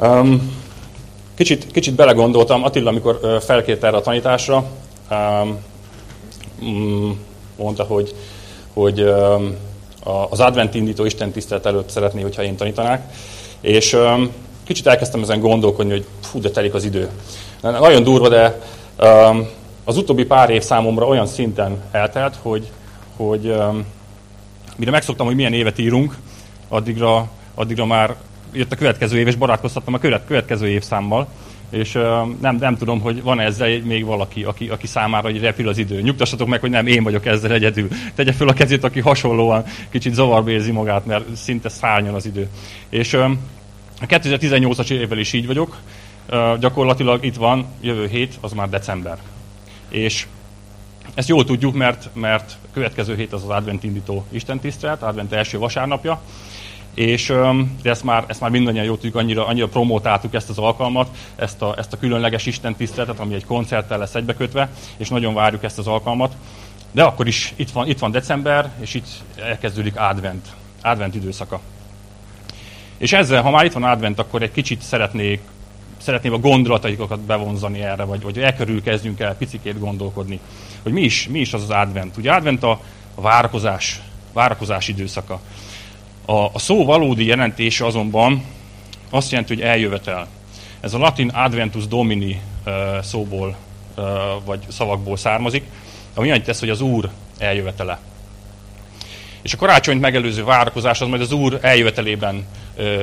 Um, kicsit, kicsit belegondoltam, Attila, amikor felkért erre a tanításra, um, mondta, hogy, hogy um, az advent indító Isten tisztelet előtt szeretné, hogyha én tanítanák. És um, kicsit elkezdtem ezen gondolkodni, hogy fú, de telik az idő. Nagyon durva, de um, az utóbbi pár év számomra olyan szinten eltelt, hogy, hogy um, mire megszoktam, hogy milyen évet írunk, addigra, addigra már jött a következő év, és barátkoztattam a következő évszámmal, és uh, nem, nem tudom, hogy van ezzel még valaki, aki, aki számára hogy repül az idő. Nyugtassatok meg, hogy nem én vagyok ezzel egyedül. Tegye fel a kezét, aki hasonlóan kicsit zavarba érzi magát, mert szinte szárnyan az idő. És uh, a 2018-as évvel is így vagyok. Uh, gyakorlatilag itt van, jövő hét, az már december. És ezt jól tudjuk, mert, mert következő hét az az advent indító istentisztelet, advent első vasárnapja, és de ezt már, ezt már mindannyian jól tudjuk, annyira, annyira promotáltuk ezt az alkalmat, ezt a, ezt a különleges istentiszteletet, ami egy koncerttel lesz egybekötve, és nagyon várjuk ezt az alkalmat. De akkor is itt van, itt van december, és itt elkezdődik advent, advent időszaka. És ezzel, ha már itt van advent, akkor egy kicsit szeretnék szeretném a gondolataikat bevonzani erre, vagy, vagy e körül kezdjünk el picikét gondolkodni, hogy mi is, mi is az az advent. Ugye advent a, a várakozás, várakozás időszaka. A, a szó valódi jelentése azonban azt jelenti, hogy eljövetel. Ez a latin adventus domini szóból, vagy szavakból származik, ami annyit tesz, hogy az Úr eljövetele. És a karácsonyt megelőző várakozás az majd az Úr eljövetelében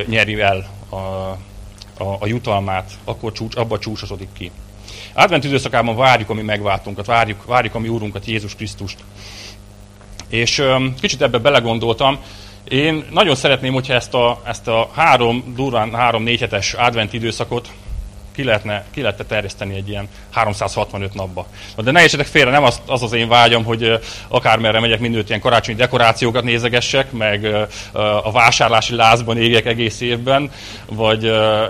nyeri el a, a, a jutalmát, akkor csúcs, abba csúcsosodik ki. Advent időszakában várjuk a mi megváltunkat, várjuk, várjuk a mi Úrunkat, Jézus Krisztust. És um, kicsit ebbe belegondoltam, én nagyon szeretném, hogyha ezt a, ezt a három, durván három-négy hetes advent időszakot ki lehetne, ki lehetne terjeszteni egy ilyen 365 napba. De ne értsetek félre, nem az, az az én vágyam, hogy akármerre megyek, mindőt ilyen karácsonyi dekorációkat nézegessek, meg a vásárlási lázban égjek egész évben, vagy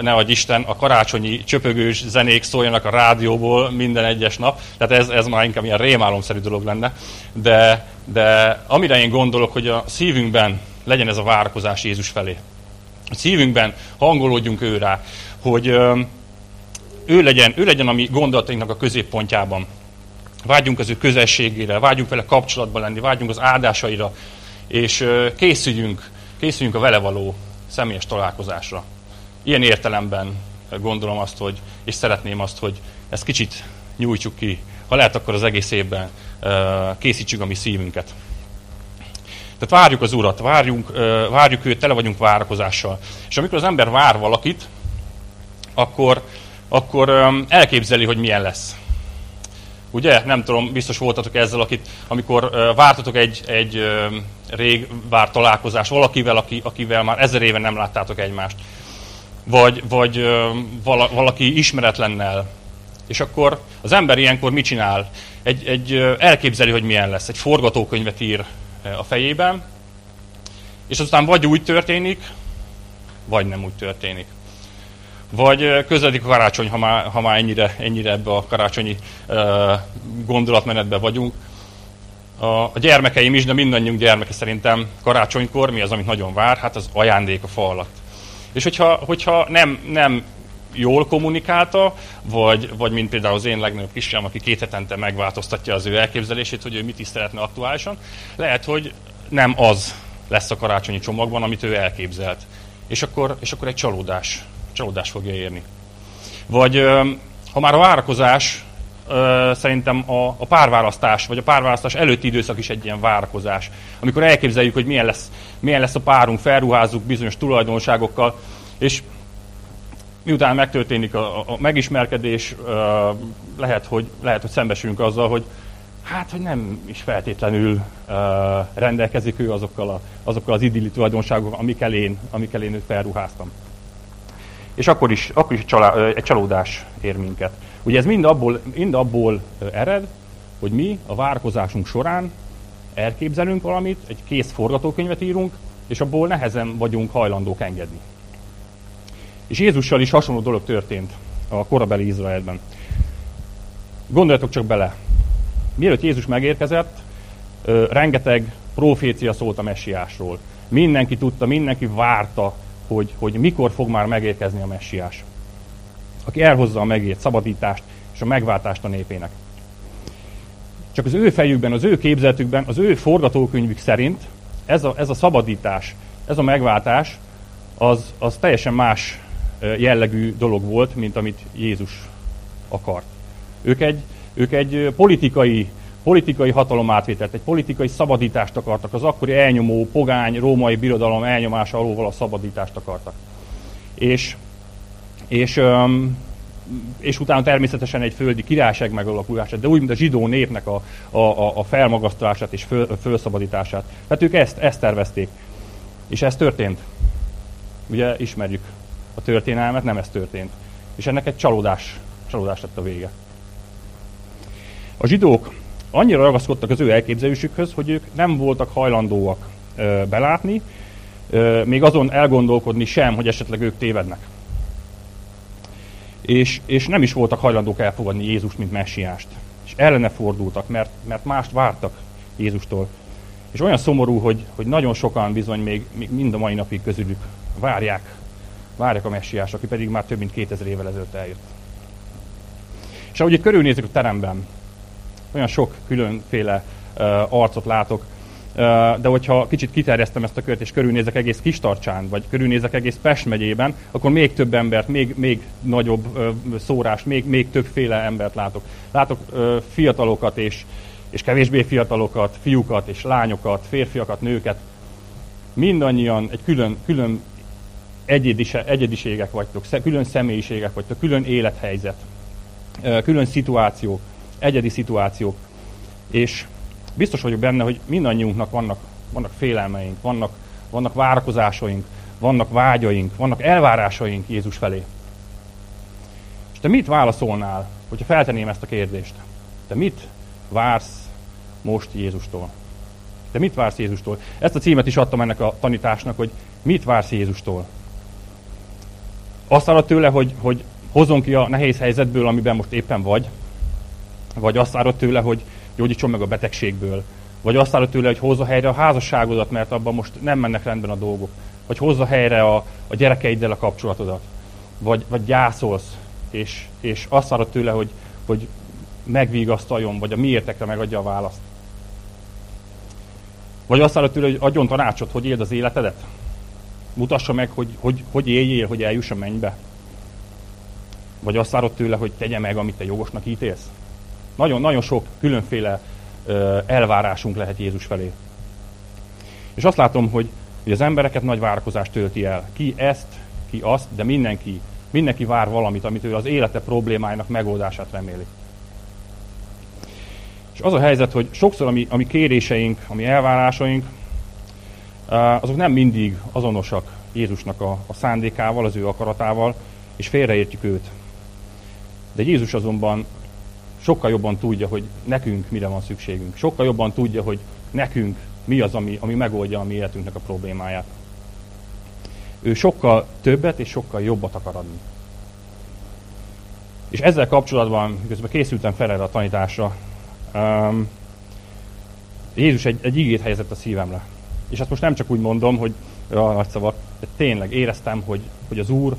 ne vagy Isten, a karácsonyi csöpögős zenék szóljanak a rádióból minden egyes nap. Tehát ez, ez már inkább ilyen rémálomszerű dolog lenne. De, de amire én gondolok, hogy a szívünkben legyen ez a várakozás Jézus felé. A szívünkben hangolódjunk ő rá, hogy ő legyen, ő legyen a mi gondolatainknak a középpontjában. Vágyjunk az ő közösségére, vágyjunk vele kapcsolatban lenni, vágyjunk az áldásaira, és készüljünk, készüljünk a vele való személyes találkozásra. Ilyen értelemben gondolom azt, hogy, és szeretném azt, hogy ezt kicsit nyújtsuk ki. Ha lehet, akkor az egész évben készítsük a mi szívünket. Tehát várjuk az Urat, várjunk, várjuk őt, tele vagyunk várakozással. És amikor az ember vár valakit, akkor, akkor elképzeli, hogy milyen lesz. Ugye? Nem tudom, biztos voltatok ezzel, akit, amikor vártatok egy, egy rég vár találkozás valakivel, aki, akivel már ezer éve nem láttátok egymást. Vagy, vagy valaki ismeretlennel. És akkor az ember ilyenkor mit csinál? Egy, egy, elképzeli, hogy milyen lesz. Egy forgatókönyvet ír a fejében, és aztán vagy úgy történik, vagy nem úgy történik. Vagy közeledik a karácsony, ha már, ha már ennyire, ennyire ebbe a karácsonyi uh, gondolatmenetben vagyunk. A, a gyermekeim is, de mindannyiunk gyermeke szerintem karácsonykor mi az, amit nagyon vár? Hát az ajándék a fa alatt. És hogyha, hogyha nem, nem jól kommunikálta, vagy, vagy mint például az én legnagyobb kisfiam, aki két hetente megváltoztatja az ő elképzelését, hogy ő mit is szeretne aktuálisan, lehet, hogy nem az lesz a karácsonyi csomagban, amit ő elképzelt. És akkor, és akkor egy csalódás, csalódás fogja érni. Vagy ha már a várakozás, szerintem a, a párválasztás, vagy a párválasztás előtti időszak is egy ilyen várakozás. Amikor elképzeljük, hogy milyen lesz, milyen lesz a párunk, felruházzuk bizonyos tulajdonságokkal, és miután megtörténik a, a megismerkedés, lehet hogy, lehet, hogy szembesülünk azzal, hogy hát, hogy nem is feltétlenül rendelkezik ő azokkal, a, azokkal az idilli tulajdonságokkal, amikkel én, amikkel én őt felruháztam. És akkor is, akkor is csalá, egy csalódás ér minket. Ugye ez mind abból, mind abból ered, hogy mi a várkozásunk során elképzelünk valamit, egy kész forgatókönyvet írunk, és abból nehezen vagyunk hajlandók engedni. És Jézussal is hasonló dolog történt a korabeli Izraelben. Gondoljatok csak bele, mielőtt Jézus megérkezett, rengeteg profécia szólt a messiásról. Mindenki tudta, mindenki várta, hogy, hogy mikor fog már megérkezni a messiás, aki elhozza a megért szabadítást és a megváltást a népének. Csak az ő fejükben, az ő képzetükben, az ő forgatókönyvük szerint ez a, ez a szabadítás, ez a megváltás, az, az teljesen más jellegű dolog volt, mint amit Jézus akart. Ők egy, ők egy politikai, politikai hatalomátvételt, egy politikai szabadítást akartak, az akkori elnyomó, pogány, római birodalom elnyomása alól a szabadítást akartak. És, és, és utána természetesen egy földi királyság megalakulását, de úgy, mint a zsidó népnek a, a, a felmagasztalását és föl, fölszabadítását. Tehát ők ezt, ezt tervezték. És ez történt. Ugye ismerjük a történelmet, nem ez történt. És ennek egy csalódás, csalódás lett a vége. A zsidók annyira ragaszkodtak az ő elképzelésükhöz, hogy ők nem voltak hajlandóak ö, belátni, ö, még azon elgondolkodni sem, hogy esetleg ők tévednek. És, és nem is voltak hajlandók elfogadni Jézust, mint messiást. És ellene fordultak, mert, mert mást vártak Jézustól. És olyan szomorú, hogy, hogy nagyon sokan bizony még, még mind a mai napig közülük várják, várják a messiás, aki pedig már több mint 2000 évvel ezelőtt eljött. És ahogy itt körülnézek a teremben, olyan sok különféle uh, arcot látok, de hogyha kicsit kiterjesztem ezt a kört, és körülnézek egész Kistarcsán, vagy körülnézek egész Pest megyében, akkor még több embert, még, még nagyobb szórás, még, még többféle embert látok. Látok fiatalokat és, és kevésbé fiatalokat, fiúkat és lányokat, férfiakat, nőket. Mindannyian egy külön, külön egyedise, egyediségek vagytok, külön személyiségek vagytok, külön élethelyzet, külön szituációk, egyedi szituációk. És biztos vagyok benne, hogy mindannyiunknak vannak, vannak félelmeink, vannak, vannak várakozásaink, vannak vágyaink, vannak elvárásaink Jézus felé. És te mit válaszolnál, hogyha feltenném ezt a kérdést? Te mit vársz most Jézustól? Te mit vársz Jézustól? Ezt a címet is adtam ennek a tanításnak, hogy mit vársz Jézustól? Azt várod tőle, hogy, hogy hozzon ki a nehéz helyzetből, amiben most éppen vagy, vagy azt várod tőle, hogy gyógyítson meg a betegségből, vagy azt várod tőle, hogy hozza helyre a házasságodat, mert abban most nem mennek rendben a dolgok, vagy hozza helyre a, a gyerekeiddel a kapcsolatodat, vagy, vagy gyászolsz, és, és azt várod tőle, hogy, hogy megvigasztaljon, vagy a miértekre megadja a választ. Vagy azt várod tőle, hogy adjon tanácsot, hogy éld az életedet, mutassa meg, hogy hogy, hogy éljél, hogy eljuss a mennybe. Vagy azt várod tőle, hogy tegye meg, amit te jogosnak ítélsz. Nagyon, nagyon sok különféle ö, elvárásunk lehet Jézus felé. És azt látom, hogy, hogy az embereket nagy várakozást tölti el. Ki ezt, ki azt, de mindenki, mindenki vár valamit, amit ő az élete problémáinak megoldását reméli. És az a helyzet, hogy sokszor ami, ami kéréseink, ami elvárásaink, azok nem mindig azonosak Jézusnak a, a szándékával, az ő akaratával, és félreértjük őt. De Jézus azonban sokkal jobban tudja, hogy nekünk mire van szükségünk. Sokkal jobban tudja, hogy nekünk mi az, ami, ami megoldja a mi életünknek a problémáját. Ő sokkal többet és sokkal jobbat akar adni. És ezzel kapcsolatban, közben készültem fel erre a tanításra, um, Jézus egy, egy igét helyezett a szívemre. És ezt most nem csak úgy mondom, hogy a nagy szavak, de tényleg éreztem, hogy, hogy az Úr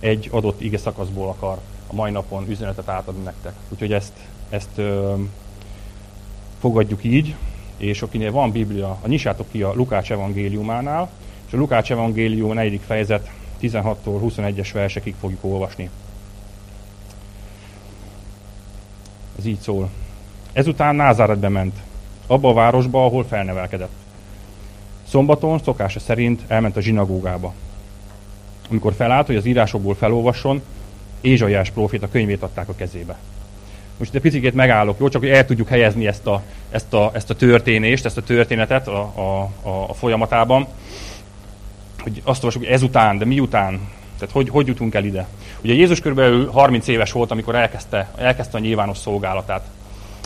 egy adott ige szakaszból akar a mai napon üzenetet átadni nektek. Úgyhogy ezt, ezt ö, fogadjuk így, és akinél van Biblia, a nyissátok ki a Lukács evangéliumánál, és a Lukács evangélium 4. fejezet 16-tól 21-es versekig fogjuk olvasni. Ez így szól. Ezután Názáretbe ment, abba a városba, ahol felnevelkedett. Szombaton szokása szerint elment a zsinagógába. Amikor felállt, hogy az írásokból felolvasson, Ézsaiás a könyvét adták a kezébe. Most egy picit megállok, jó? Csak hogy el tudjuk helyezni ezt a, ezt a, ezt a történést, ezt a történetet a, a, a, a folyamatában. Hogy azt olvasjuk, hogy ezután, de miután, tehát hogy, hogy jutunk el ide. Ugye Jézus körülbelül 30 éves volt, amikor elkezdte, elkezdte a nyilvános szolgálatát.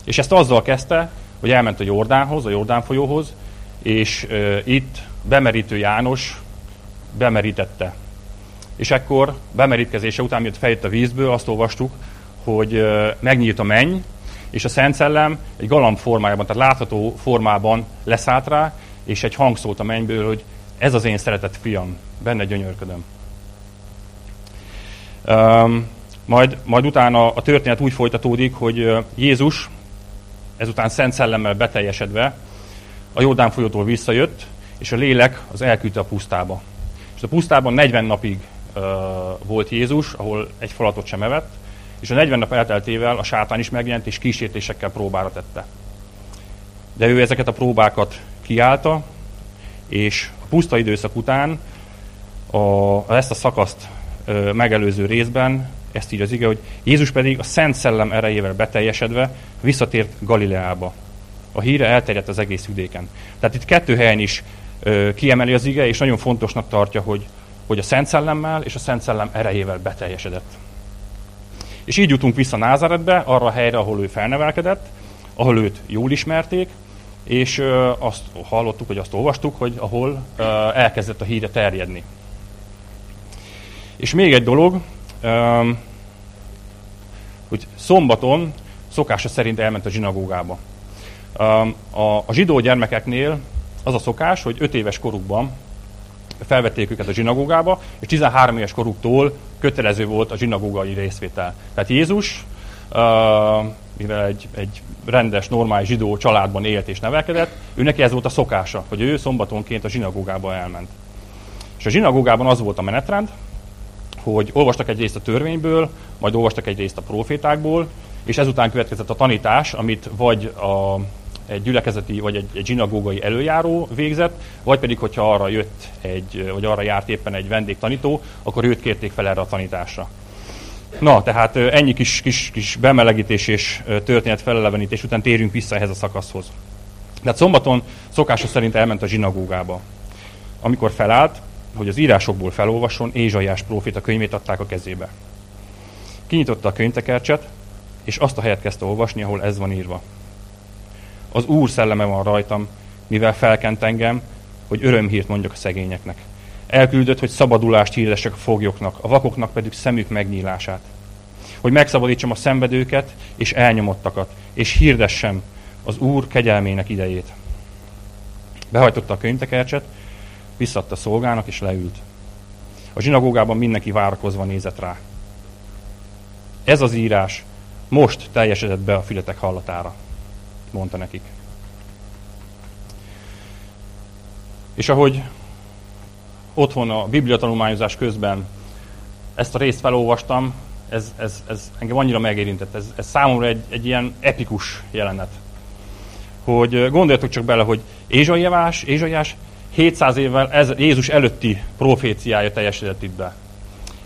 És ezt azzal kezdte, hogy elment a Jordánhoz, a Jordán folyóhoz, és itt bemerítő János bemerítette. És ekkor bemerítkezése után, miért feljött a vízből, azt olvastuk, hogy megnyílt a menny, és a Szent Szellem egy galamb formájában, tehát látható formában leszállt rá, és egy hang szólt a mennyből, hogy ez az én szeretett fiam, benne gyönyörködöm. Um, majd, majd utána a történet úgy folytatódik, hogy Jézus ezután Szent Szellemmel beteljesedve a Jordán folyótól visszajött, és a lélek az elküldte a pusztába. És a pusztában 40 napig uh, volt Jézus, ahol egy falatot sem evett, és a 40 nap elteltével a sátán is megjelent, és kísértésekkel próbára tette. De ő ezeket a próbákat kiállta, és a puszta időszak után a, ezt a szakaszt ö, megelőző részben ezt így az ige, hogy Jézus pedig a Szent Szellem erejével beteljesedve visszatért Galileába. A híre elterjedt az egész vidéken. Tehát itt kettő helyen is ö, kiemeli az ige, és nagyon fontosnak tartja, hogy, hogy a Szent Szellemmel és a Szent Szellem erejével beteljesedett. És így jutunk vissza Názáretbe, arra a helyre, ahol ő felnevelkedett, ahol őt jól ismerték, és ö, azt hallottuk, hogy azt olvastuk, hogy ahol ö, elkezdett a híre terjedni. És még egy dolog, ö, hogy szombaton szokása szerint elment a zsinagógába. A, a zsidó gyermekeknél az a szokás, hogy 5 éves korukban felvették őket a zsinagógába, és 13 éves koruktól kötelező volt a zsinagógai részvétel. Tehát Jézus, mivel egy, egy rendes, normális zsidó családban élt és nevelkedett, ő ez volt a szokása, hogy ő szombatonként a zsinagógába elment. És a zsinagógában az volt a menetrend, hogy olvastak egy részt a törvényből, majd olvastak egy részt a profétákból, és ezután következett a tanítás, amit vagy a egy gyülekezeti vagy egy, egy zsinagógai előjáró végzett, vagy pedig, hogyha arra jött egy, vagy arra járt éppen egy vendégtanító, akkor őt kérték fel erre a tanításra. Na, tehát ennyi kis, kis, kis bemelegítés és történet felelevenítés után térjünk vissza ehhez a szakaszhoz. Tehát szombaton szokása szerint elment a zsinagógába. Amikor felállt, hogy az írásokból felolvasson, Ézsaiás próféta könyvét adták a kezébe. Kinyitotta a könyvtekercset, és azt a helyet kezdte olvasni, ahol ez van írva. Az Úr szelleme van rajtam, mivel felkent engem, hogy örömhírt mondjak a szegényeknek. Elküldött, hogy szabadulást hirdessek a foglyoknak, a vakoknak pedig szemük megnyílását. Hogy megszabadítsam a szenvedőket és elnyomottakat, és hirdessem az Úr kegyelmének idejét. Behajtotta a könyvtekercset, visszadta szolgának, és leült. A zsinagógában mindenki várakozva nézett rá. Ez az írás most teljesedett be a fületek hallatára mondta nekik. És ahogy otthon a bibliatanulmányozás közben ezt a részt felolvastam, ez, ez, ez engem annyira megérintett. Ez, ez számomra egy, egy ilyen epikus jelenet. Hogy gondoljatok csak bele, hogy Ézsaiás, Ézsaiás 700 évvel ez, Jézus előtti proféciája teljesedett itt be.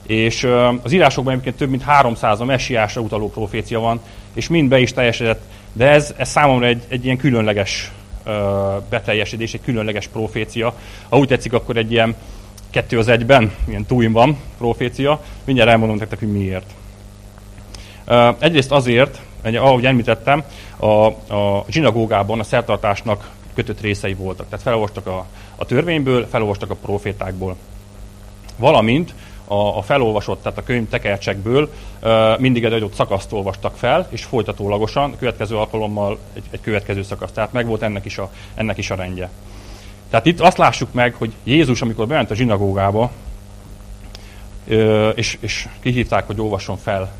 És az írásokban egyébként több mint 300 a messiásra utaló profécia van, és mind be is teljesedett de ez, ez számomra egy, egy ilyen különleges beteljesedés, egy különleges profécia. Ha úgy tetszik, akkor egy ilyen kettő az egyben, ilyen túin van profécia. Mindjárt elmondom nektek, hogy miért. Egyrészt azért, ahogy említettem, a, a zsinagógában a szertartásnak kötött részei voltak. Tehát felolvastak a, a törvényből, felolvastak a profétákból. Valamint a, a felolvasott, tehát a könyv tekercsekből mindig egy adott szakaszt olvastak fel, és folytatólagosan, a következő alkalommal egy, egy következő szakasz. Tehát meg volt ennek is, a, ennek is a rendje. Tehát itt azt lássuk meg, hogy Jézus, amikor bement a zsinagógába, és, és kihívták, hogy olvasson fel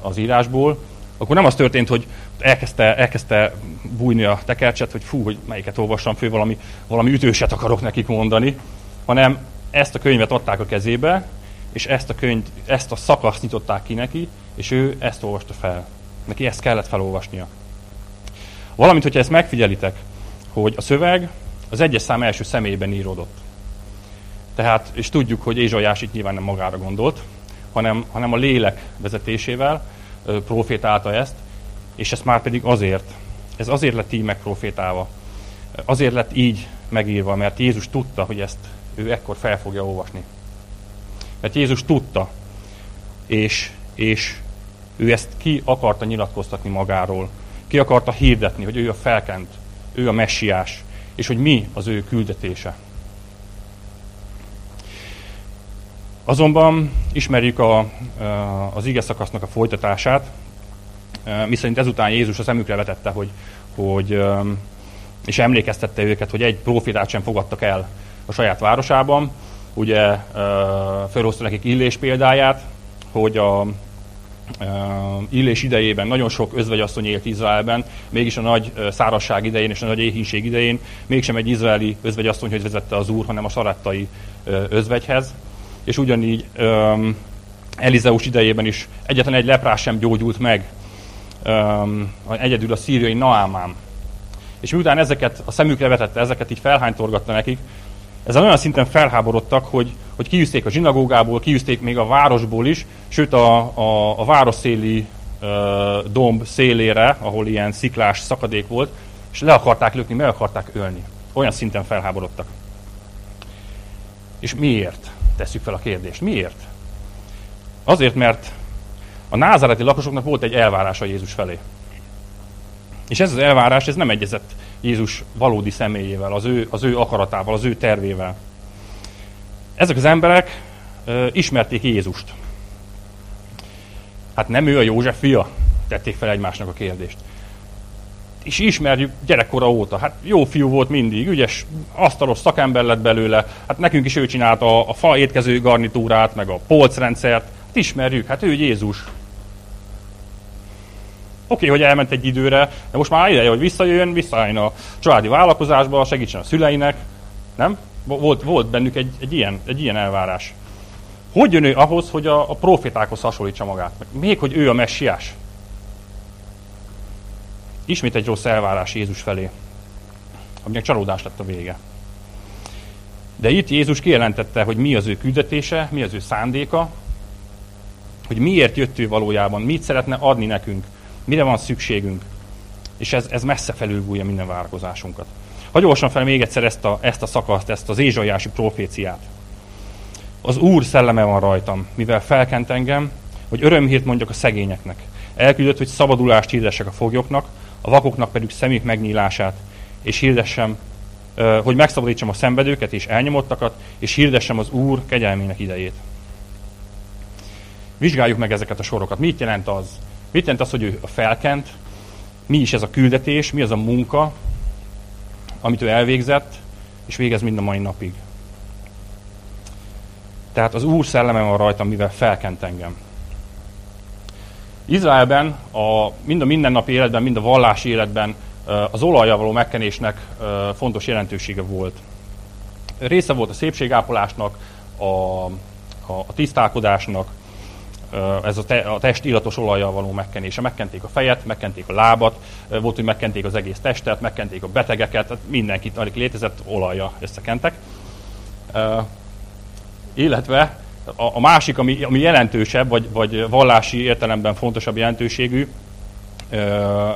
az írásból, akkor nem az történt, hogy elkezdte, elkezdte bújni a tekercset, hogy fú, hogy melyiket olvassam fő, valami, valami ütőset akarok nekik mondani, hanem ezt a könyvet adták a kezébe, és ezt a, könyv, ezt a szakaszt nyitották ki neki, és ő ezt olvasta fel. Neki ezt kellett felolvasnia. Valamint, hogyha ezt megfigyelitek, hogy a szöveg az egyes szám első személyben íródott. Tehát, és tudjuk, hogy Ézsajás itt nyilván nem magára gondolt, hanem, hanem a lélek vezetésével profétálta ezt, és ez már pedig azért, ez azért lett így megprofétálva, azért lett így megírva, mert Jézus tudta, hogy ezt ő ekkor fel fogja olvasni. Mert Jézus tudta, és, és ő ezt ki akarta nyilatkoztatni magáról. Ki akarta hirdetni, hogy ő a felkent, ő a messiás, és hogy mi az ő küldetése. Azonban ismerjük a, az ige szakasznak a folytatását, miszerint ezután Jézus a szemükre vetette, hogy, hogy és emlékeztette őket, hogy egy profitát sem fogadtak el a saját városában. Ugye felhozta nekik Illés példáját, hogy a Illés idejében nagyon sok özvegyasszony élt Izraelben, mégis a nagy szárasság idején és a nagy éhínség idején mégsem egy izraeli özvegyasszonyhoz vezette az úr, hanem a sarattai özvegyhez. És ugyanígy Elizeus idejében is egyetlen egy leprás sem gyógyult meg, egyedül a szíriai Naámán. És miután ezeket a szemükre vetette, ezeket így felhánytorgatta nekik, ezzel olyan szinten felháborodtak, hogy, hogy kiűzték a zsinagógából, kiűzték még a városból is, sőt a, a, a városszéli uh, domb szélére, ahol ilyen sziklás szakadék volt, és le akarták lökni, meg akarták ölni. Olyan szinten felháborodtak. És miért? Tesszük fel a kérdést. Miért? Azért, mert a názáreti lakosoknak volt egy elvárása Jézus felé. És ez az elvárás, ez nem egyezett Jézus valódi személyével, az ő, az ő akaratával, az ő tervével. Ezek az emberek ö, ismerték Jézust. Hát nem ő a József fia? Tették fel egymásnak a kérdést. És ismerjük gyerekkora óta. Hát jó fiú volt mindig, ügyes, asztalos szakember lett belőle. Hát nekünk is ő csinálta a, a fa étkező garnitúrát, meg a polcrendszert. Hát ismerjük, hát ő Jézus. Oké, okay, hogy elment egy időre, de most már ideje, hogy visszajön, visszajön a családi vállalkozásba, segítsen a szüleinek. Nem? Volt, volt bennük egy, egy, ilyen, egy ilyen elvárás. Hogy jön ő ahhoz, hogy a, a profétákhoz hasonlítsa magát? Még, hogy ő a messiás? Ismét egy rossz elvárás Jézus felé, aminek csalódás lett a vége. De itt Jézus kijelentette, hogy mi az ő küldetése, mi az ő szándéka, hogy miért jött ő valójában, mit szeretne adni nekünk, Mire van szükségünk? És ez, ez messze felülbújja minden várakozásunkat. Hagy olvasom fel még egyszer ezt a, ezt a szakaszt, ezt az ézsaiási proféciát. Az Úr szelleme van rajtam, mivel felkent engem, hogy örömhírt mondjak a szegényeknek. Elküldött, hogy szabadulást hirdessek a foglyoknak, a vakoknak pedig szemük megnyílását, és hirdessem, hogy megszabadítsam a szenvedőket és elnyomottakat, és hirdessem az Úr kegyelmének idejét. Vizsgáljuk meg ezeket a sorokat. Mit jelent az, Mit jelent az, hogy ő felkent? Mi is ez a küldetés? Mi az a munka, amit ő elvégzett, és végez mind a mai napig? Tehát az Úr szelleme van rajtam, mivel felkent engem. Izraelben, a, mind a mindennapi életben, mind a vallási életben az olajjal való megkenésnek fontos jelentősége volt. Része volt a szépségápolásnak, a, a, a tisztálkodásnak, ez a, te, a test illatos olajjal való megkenése. Megkenték a fejet, megkenték a lábat, volt, hogy megkenték az egész testet, megkenték a betegeket, tehát mindenkit, alig létezett olajja összekentek. Illetve a, a másik, ami, ami jelentősebb, vagy, vagy vallási értelemben fontosabb jelentőségű,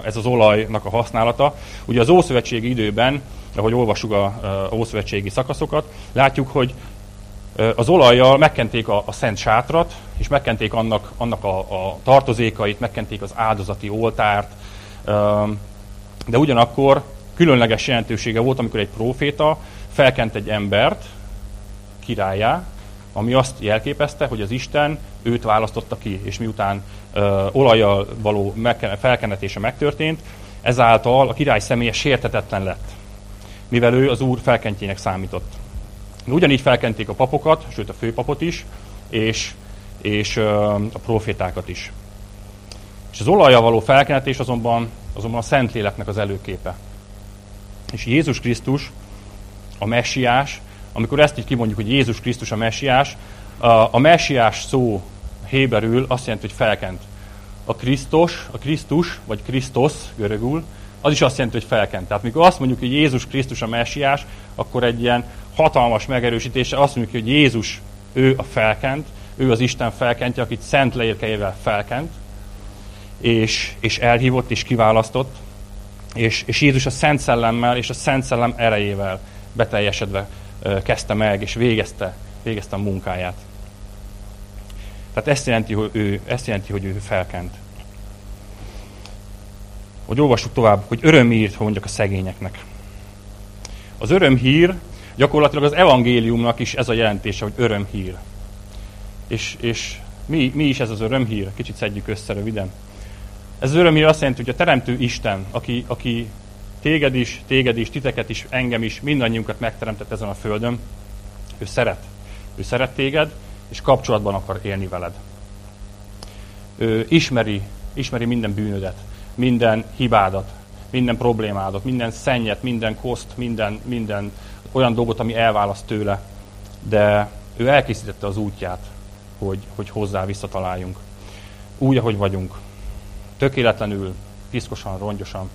ez az olajnak a használata. Ugye az Ószövetségi időben, ahogy olvassuk a, Ószövetségi szakaszokat, látjuk, hogy az olajjal megkenték a, a szent sátrat, és megkenték annak, annak a, a tartozékait, megkenték az áldozati oltárt, de ugyanakkor különleges jelentősége volt, amikor egy próféta felkent egy embert királyá, ami azt jelképezte, hogy az Isten őt választotta ki, és miután ö, olajjal való felkenetése megtörtént, ezáltal a király személye sértetetlen lett, mivel ő az Úr felkentjének számított. Ugyanígy felkenték a papokat, sőt a főpapot is, és, és a profétákat is. És az olajjal való felkenetés azonban, azonban a Szentléleknek az előképe. És Jézus Krisztus, a messiás, amikor ezt így kimondjuk, hogy Jézus Krisztus a messiás, a, messiás szó héberül azt jelenti, hogy felkent. A Krisztus, a Krisztus, vagy Krisztos görögül, az is azt jelenti, hogy felkent. Tehát mikor azt mondjuk, hogy Jézus Krisztus a messiás, akkor egy ilyen hatalmas megerősítése azt mondjuk, hogy Jézus, ő a felkent, ő az Isten felkentje, akit szent lélkeivel felkent, és, és elhívott és kiválasztott, és, és Jézus a Szent Szellemmel és a Szent Szellem erejével beteljesedve kezdte meg, és végezte, végezte a munkáját. Tehát ezt jelenti, hogy ő, ezt jelenti, hogy ő felkent. Hogy olvassuk tovább, hogy örömírt mondjak a szegényeknek. Az örömhír Gyakorlatilag az evangéliumnak is ez a jelentése, hogy örömhír. És, és mi, mi is ez az örömhír? Kicsit szedjük össze röviden. Ez az örömhír azt jelenti, hogy a Teremtő Isten, aki, aki téged is, téged is, titeket is, engem is, mindannyiunkat megteremtett ezen a földön, Ő szeret. Ő szeret téged, és kapcsolatban akar élni veled. Ő ismeri, ismeri minden bűnödet, minden hibádat, minden problémádat, minden szennyet, minden koszt, minden, minden olyan dolgot, ami elválaszt tőle. De ő elkészítette az útját, hogy, hogy hozzá visszataláljunk. Úgy, ahogy vagyunk. Tökéletlenül, piszkosan, rongyosan.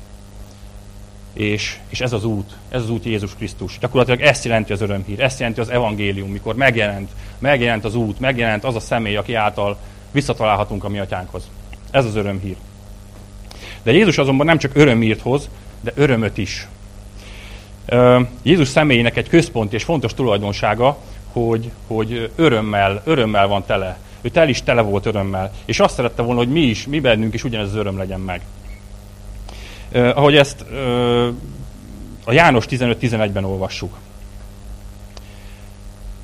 És, és ez az út, ez az út Jézus Krisztus. Gyakorlatilag ezt jelenti az örömhír, ezt jelenti az evangélium, mikor megjelent, megjelent az út, megjelent az a személy, aki által visszatalálhatunk a mi atyánkhoz. Ez az örömhír. De Jézus azonban nem csak örömhírt hoz, de örömöt is. Jézus személyének egy központi és fontos tulajdonsága, hogy, hogy örömmel, örömmel van tele. Ő tel is tele volt örömmel. És azt szerette volna, hogy mi is, mi bennünk is ugyanez az öröm legyen meg. Ahogy ezt a János 15-11-ben olvassuk.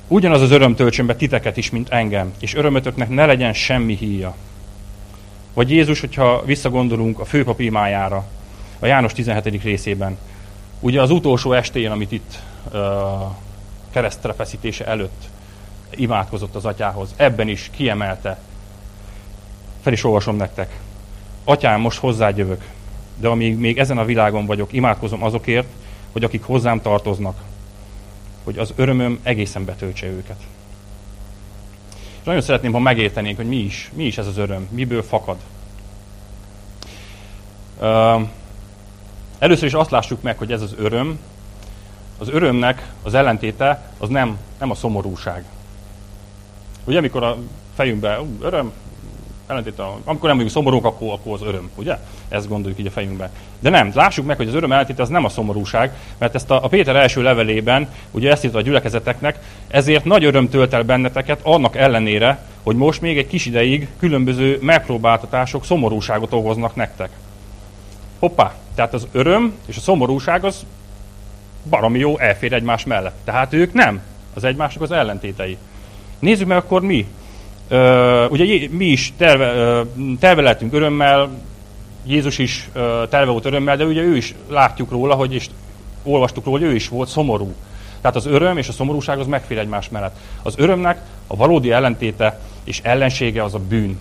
Ugyanaz az öröm töltsön be titeket is, mint engem, és örömötöknek ne legyen semmi híja. Vagy Jézus, hogyha visszagondolunk a főpap imájára, a János 17. részében. Ugye az utolsó estén, amit itt uh, keresztre feszítése előtt imádkozott az atyához, ebben is kiemelte. Fel is olvasom nektek. Atyám, most hozzád jövök, de amíg még ezen a világon vagyok, imádkozom azokért, hogy akik hozzám tartoznak, hogy az örömöm egészen betöltse őket. És nagyon szeretném, ha megértenénk, hogy mi is, mi is ez az öröm, miből fakad. Először is azt lássuk meg, hogy ez az öröm, az örömnek az ellentéte az nem, nem a szomorúság. Ugye, amikor a fejünkben öröm, ellentéte, amikor nem vagyunk szomorúk, akkor, akkor az öröm, ugye? Ezt gondoljuk így a fejünkben. De nem, lássuk meg, hogy az öröm ellentéte az nem a szomorúság, mert ezt a, a Péter első levelében, ugye ezt írta a gyülekezeteknek, ezért nagy öröm tölt el benneteket, annak ellenére, hogy most még egy kis ideig különböző megpróbáltatások szomorúságot okoznak nektek. Hoppá, tehát az öröm és a szomorúság az baromi jó, elfér egymás mellett. Tehát ők nem, az egymásnak az ellentétei. Nézzük meg akkor mi. Uh, ugye mi is terve, uh, terve lehetünk örömmel, Jézus is uh, terve volt örömmel, de ugye ő is látjuk róla, hogy és olvastuk róla, hogy ő is volt szomorú. Tehát az öröm és a szomorúság az megfér egymás mellett. Az örömnek a valódi ellentéte és ellensége az a bűn.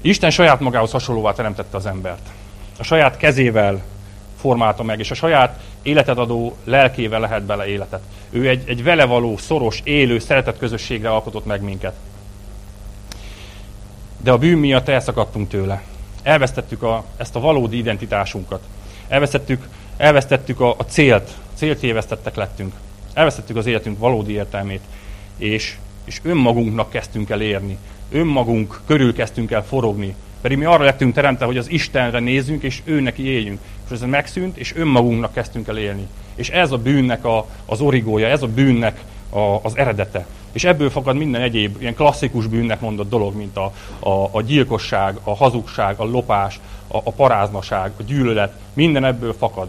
Isten saját magához hasonlóvá teremtette az embert. A saját kezével formálta meg, és a saját életet adó lelkével lehet bele életet. Ő egy, egy vele való, szoros, élő, szeretett közösségre alkotott meg minket. De a bűn miatt elszakadtunk tőle. Elvesztettük a, ezt a valódi identitásunkat. Elvesztettük, elvesztettük a, a célt. Célt lettünk. Elvesztettük az életünk valódi értelmét. És, és önmagunknak kezdtünk el érni. Önmagunk körül kezdtünk el forogni. Pedig mi arra lettünk teremtve, hogy az Istenre nézzünk, és ő neki éljünk. És ez megszűnt, és önmagunknak kezdtünk el élni. És ez a bűnnek a, az origója, ez a bűnnek a, az eredete. És ebből fakad minden egyéb ilyen klasszikus bűnnek mondott dolog, mint a, a, a gyilkosság, a hazugság, a lopás, a, a paráznaság, a gyűlölet. Minden ebből fakad.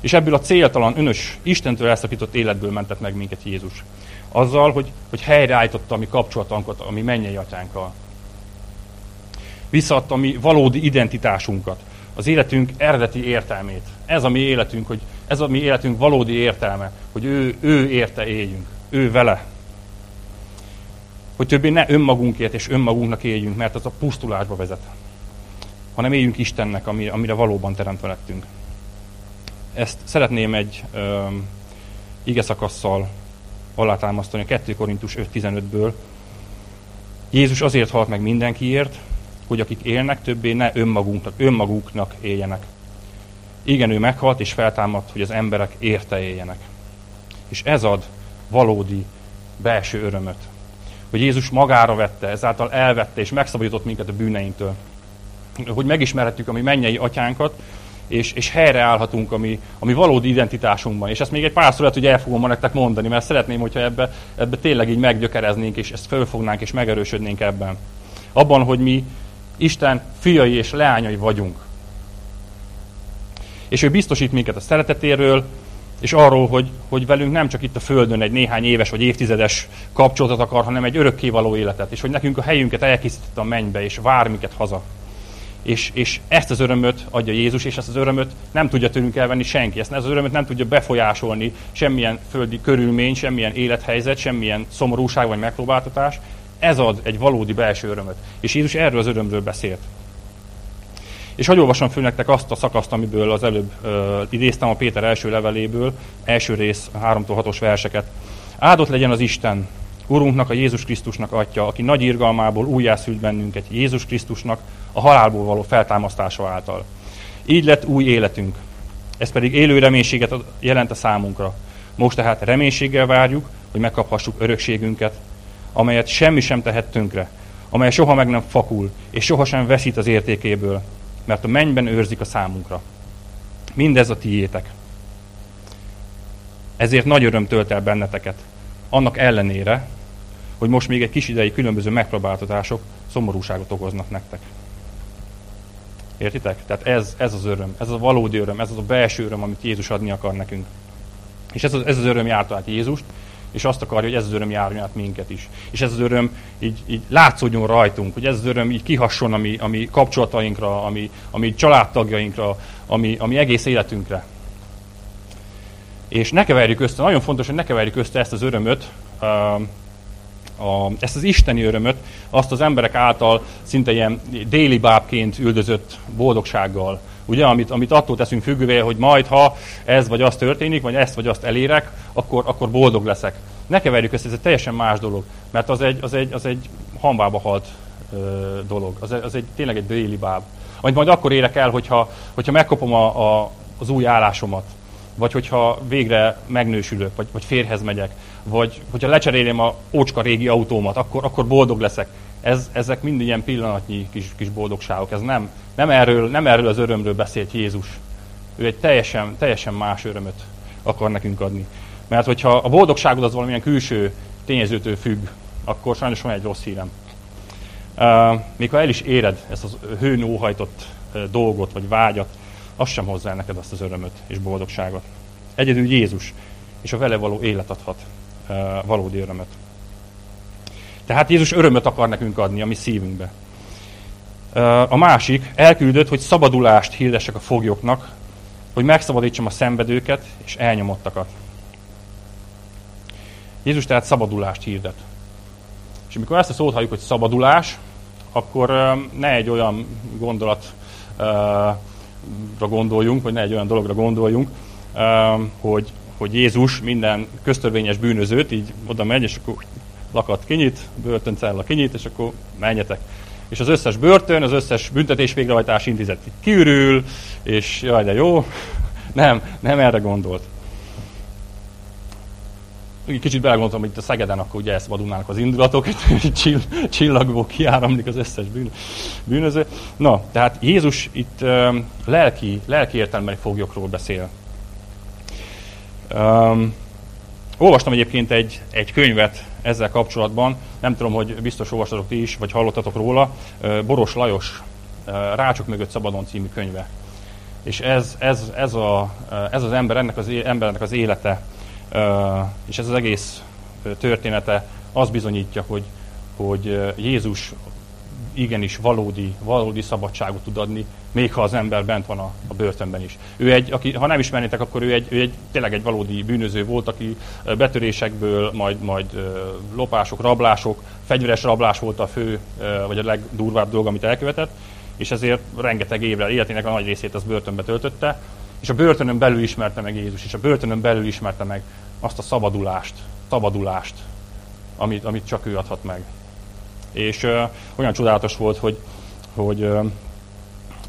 És ebből a céltalan, önös, Istentől elszakított életből mentett meg minket Jézus. Azzal, hogy, hogy helyreállította a mi kapcsolatunkat a mi mennyei atyánkkal visszaadta mi valódi identitásunkat, az életünk eredeti értelmét. Ez a mi életünk, hogy ez a mi életünk valódi értelme, hogy ő, ő érte éljünk, ő vele. Hogy többé ne önmagunkért és önmagunknak éljünk, mert az a pusztulásba vezet, hanem éljünk Istennek, amire valóban teremtve lettünk. Ezt szeretném egy um, ige szakasszal alátámasztani a 2 Korintus 5.15-ből. Jézus azért halt meg mindenkiért, hogy akik élnek, többé ne önmagunknak, önmaguknak éljenek. Igen, ő meghalt és feltámadt, hogy az emberek érte éljenek. És ez ad valódi belső örömöt. Hogy Jézus magára vette, ezáltal elvette és megszabadított minket a bűneinktől. Hogy megismerhetjük a mi mennyei atyánkat, és, és helyreállhatunk a mi, a mi valódi identitásunkban. És ezt még egy pár lehet, hogy el fogom ma nektek mondani, mert szeretném, hogyha ebbe, ebbe tényleg így meggyökereznénk, és ezt fölfognánk, és megerősödnénk ebben. Abban, hogy mi Isten fiai és leányai vagyunk. És ő biztosít minket a szeretetéről, és arról, hogy, hogy velünk nem csak itt a Földön egy néhány éves vagy évtizedes kapcsolatot akar, hanem egy örökkévaló életet, és hogy nekünk a helyünket elkészített a mennybe, és vár minket haza. És, és ezt az örömöt adja Jézus, és ezt az örömöt nem tudja tőlünk elvenni senki. Ezt az örömöt nem tudja befolyásolni semmilyen földi körülmény, semmilyen élethelyzet, semmilyen szomorúság vagy megpróbáltatás. Ez ad egy valódi belső örömöt. És Jézus erről az örömről beszélt. És hogy olvasom föl nektek azt a szakaszt, amiből az előbb uh, idéztem a Péter első leveléből, első rész 3-tól 6-os verseket. Áldott legyen az Isten, Urunknak, a Jézus Krisztusnak atya, aki nagy irgalmából újjászült bennünket Jézus Krisztusnak a halálból való feltámasztása által. Így lett új életünk. Ez pedig élő reménységet jelent a számunkra. Most tehát reménységgel várjuk, hogy megkaphassuk örökségünket, amelyet semmi sem tehet tönkre, amely soha meg nem fakul, és sohasem veszít az értékéből, mert a mennyben őrzik a számunkra. Mindez a tiétek. Ezért nagy öröm tölt el benneteket. Annak ellenére, hogy most még egy kis ideig különböző megpróbáltatások szomorúságot okoznak nektek. Értitek? Tehát ez, ez az öröm, ez a valódi öröm, ez az a belső öröm, amit Jézus adni akar nekünk. És ez az, ez az öröm járta át Jézust, és azt akarja, hogy ez az öröm járjon át minket is. És ez az öröm így, így látszódjon rajtunk, hogy ez az öröm így kihasson a mi, a mi kapcsolatainkra, a mi, a mi családtagjainkra, a mi, a mi egész életünkre. És ne keverjük össze, nagyon fontos, hogy ne keverjük össze ezt az örömöt, a, ezt az isteni örömöt, azt az emberek által szinte ilyen déli bábként üldözött boldogsággal. Ugye, amit, amit attól teszünk függővé, hogy majd, ha ez vagy az történik, vagy ezt vagy azt elérek, akkor, akkor boldog leszek. Ne keverjük össze, ez egy teljesen más dolog, mert az egy, az egy, az egy hambába halt ö, dolog. Az, az egy tényleg egy déli báb. Amit majd akkor érek el, hogyha, hogyha megkapom a, a, az új állásomat, vagy hogyha végre megnősülök, vagy, vagy férhez megyek, vagy hogyha lecserélem a ócska régi autómat, akkor, akkor boldog leszek. Ez, ezek mind ilyen pillanatnyi kis, kis boldogságok. Ez nem, nem, erről, nem erről az örömről beszélt Jézus. Ő egy teljesen, teljesen más örömöt akar nekünk adni. Mert hogyha a boldogságod az valamilyen külső tényezőtől függ, akkor sajnos van egy rossz hírem. Uh, még ha el is éred ezt az hőn óhajtott dolgot, vagy vágyat, az sem hozzá neked azt az örömöt és boldogságot. Egyedül Jézus és a vele való élet adhat uh, valódi örömöt. Tehát Jézus örömöt akar nekünk adni a mi szívünkbe. A másik, elküldött, hogy szabadulást hirdessek a foglyoknak, hogy megszabadítsam a szenvedőket és elnyomottakat. Jézus tehát szabadulást hirdet. És amikor ezt a szót halljuk, hogy szabadulás, akkor ne egy olyan gondolatra gondoljunk, vagy ne egy olyan dologra gondoljunk, hogy, hogy Jézus minden köztörvényes bűnözőt így oda megy, és akkor lakat kinyit, börtöncella kinyit, és akkor menjetek. És az összes börtön, az összes büntetés végrehajtás intézet kiürül, és jaj, de jó. Nem, nem erre gondolt kicsit belegondoltam, hogy itt a Szegeden akkor ugye elszabadulnának az indulatok, hogy csill, csillagból kiáramlik az összes bűn, bűnöző. Na, tehát Jézus itt um, lelki, lelki értelemben foglyokról beszél. Um, olvastam egyébként egy, egy könyvet ezzel kapcsolatban, nem tudom, hogy biztos olvastatok ti is, vagy hallottatok róla, Boros Lajos Rácsok mögött szabadon című könyve. És ez, ez, ez, a, ez az ember, ennek az embernek az élete, és ez az egész története azt bizonyítja, hogy, hogy Jézus igenis valódi, valódi szabadságot tud adni, még ha az ember bent van a, a börtönben is. Ő egy, aki, ha nem ismernétek, akkor ő egy, ő egy tényleg egy valódi bűnöző volt, aki betörésekből, majd, majd lopások, rablások, fegyveres rablás volt a fő, vagy a legdurvább dolog, amit elkövetett, és ezért rengeteg évre életének a nagy részét az börtönbe töltötte, és a börtönön belül ismerte meg Jézus, és a börtönön belül ismerte meg azt a szabadulást, szabadulást, amit, amit csak ő adhat meg. És uh, olyan csodálatos volt, hogy, hogy uh,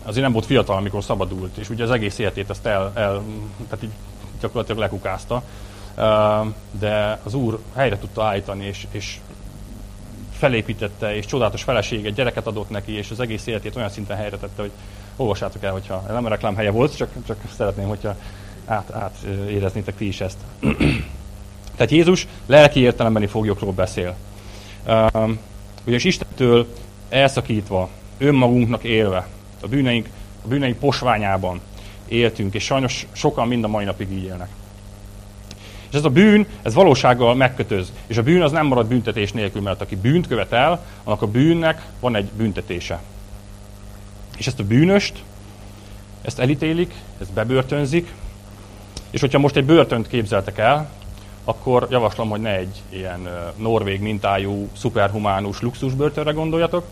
azért nem volt fiatal, amikor szabadult, és ugye az egész életét ezt el, el tehát így gyakorlatilag lekukázta, de az Úr helyre tudta állítani, és, és felépítette, és csodálatos feleséget, gyereket adott neki, és az egész életét olyan szinten helyre tette, hogy olvassátok el, hogyha nem a reklám helye volt, csak, csak szeretném, hogyha át, át éreznétek ti is ezt. Tehát Jézus lelki értelembeni foglyokról beszél. Um, ugyanis Istentől elszakítva, önmagunknak élve, a bűneink, a bűneink posványában éltünk, és sajnos sokan mind a mai napig így élnek. És ez a bűn, ez valósággal megkötöz. És a bűn az nem marad büntetés nélkül, mert aki bűnt követel, annak a bűnnek van egy büntetése. És ezt a bűnöst, ezt elítélik, ezt bebörtönzik, és hogyha most egy börtönt képzeltek el, akkor javaslom, hogy ne egy ilyen norvég mintájú, szuperhumánus luxusbörtönre gondoljatok,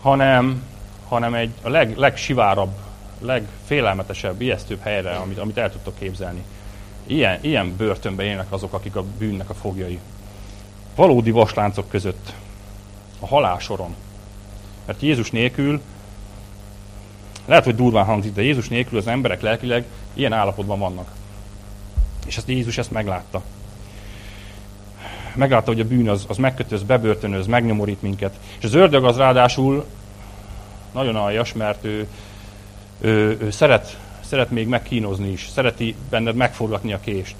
hanem, hanem egy a leg, legsivárabb, legfélelmetesebb, ijesztőbb helyre, amit, amit el tudtok képzelni. Ilyen, ilyen börtönben élnek azok, akik a bűnnek a fogjai. Valódi vasláncok között, a halálsoron. Mert Jézus nélkül, lehet, hogy durván hangzik, de Jézus nélkül az emberek lelkileg ilyen állapotban vannak. És ezt Jézus ezt meglátta. Meglátta, hogy a bűn az, az megkötöz, bebörtönöz, megnyomorít minket. És az ördög az ráadásul nagyon aljas, mert ő, ő, ő szeret, szeret még megkínozni is, szereti benned megforgatni a kést.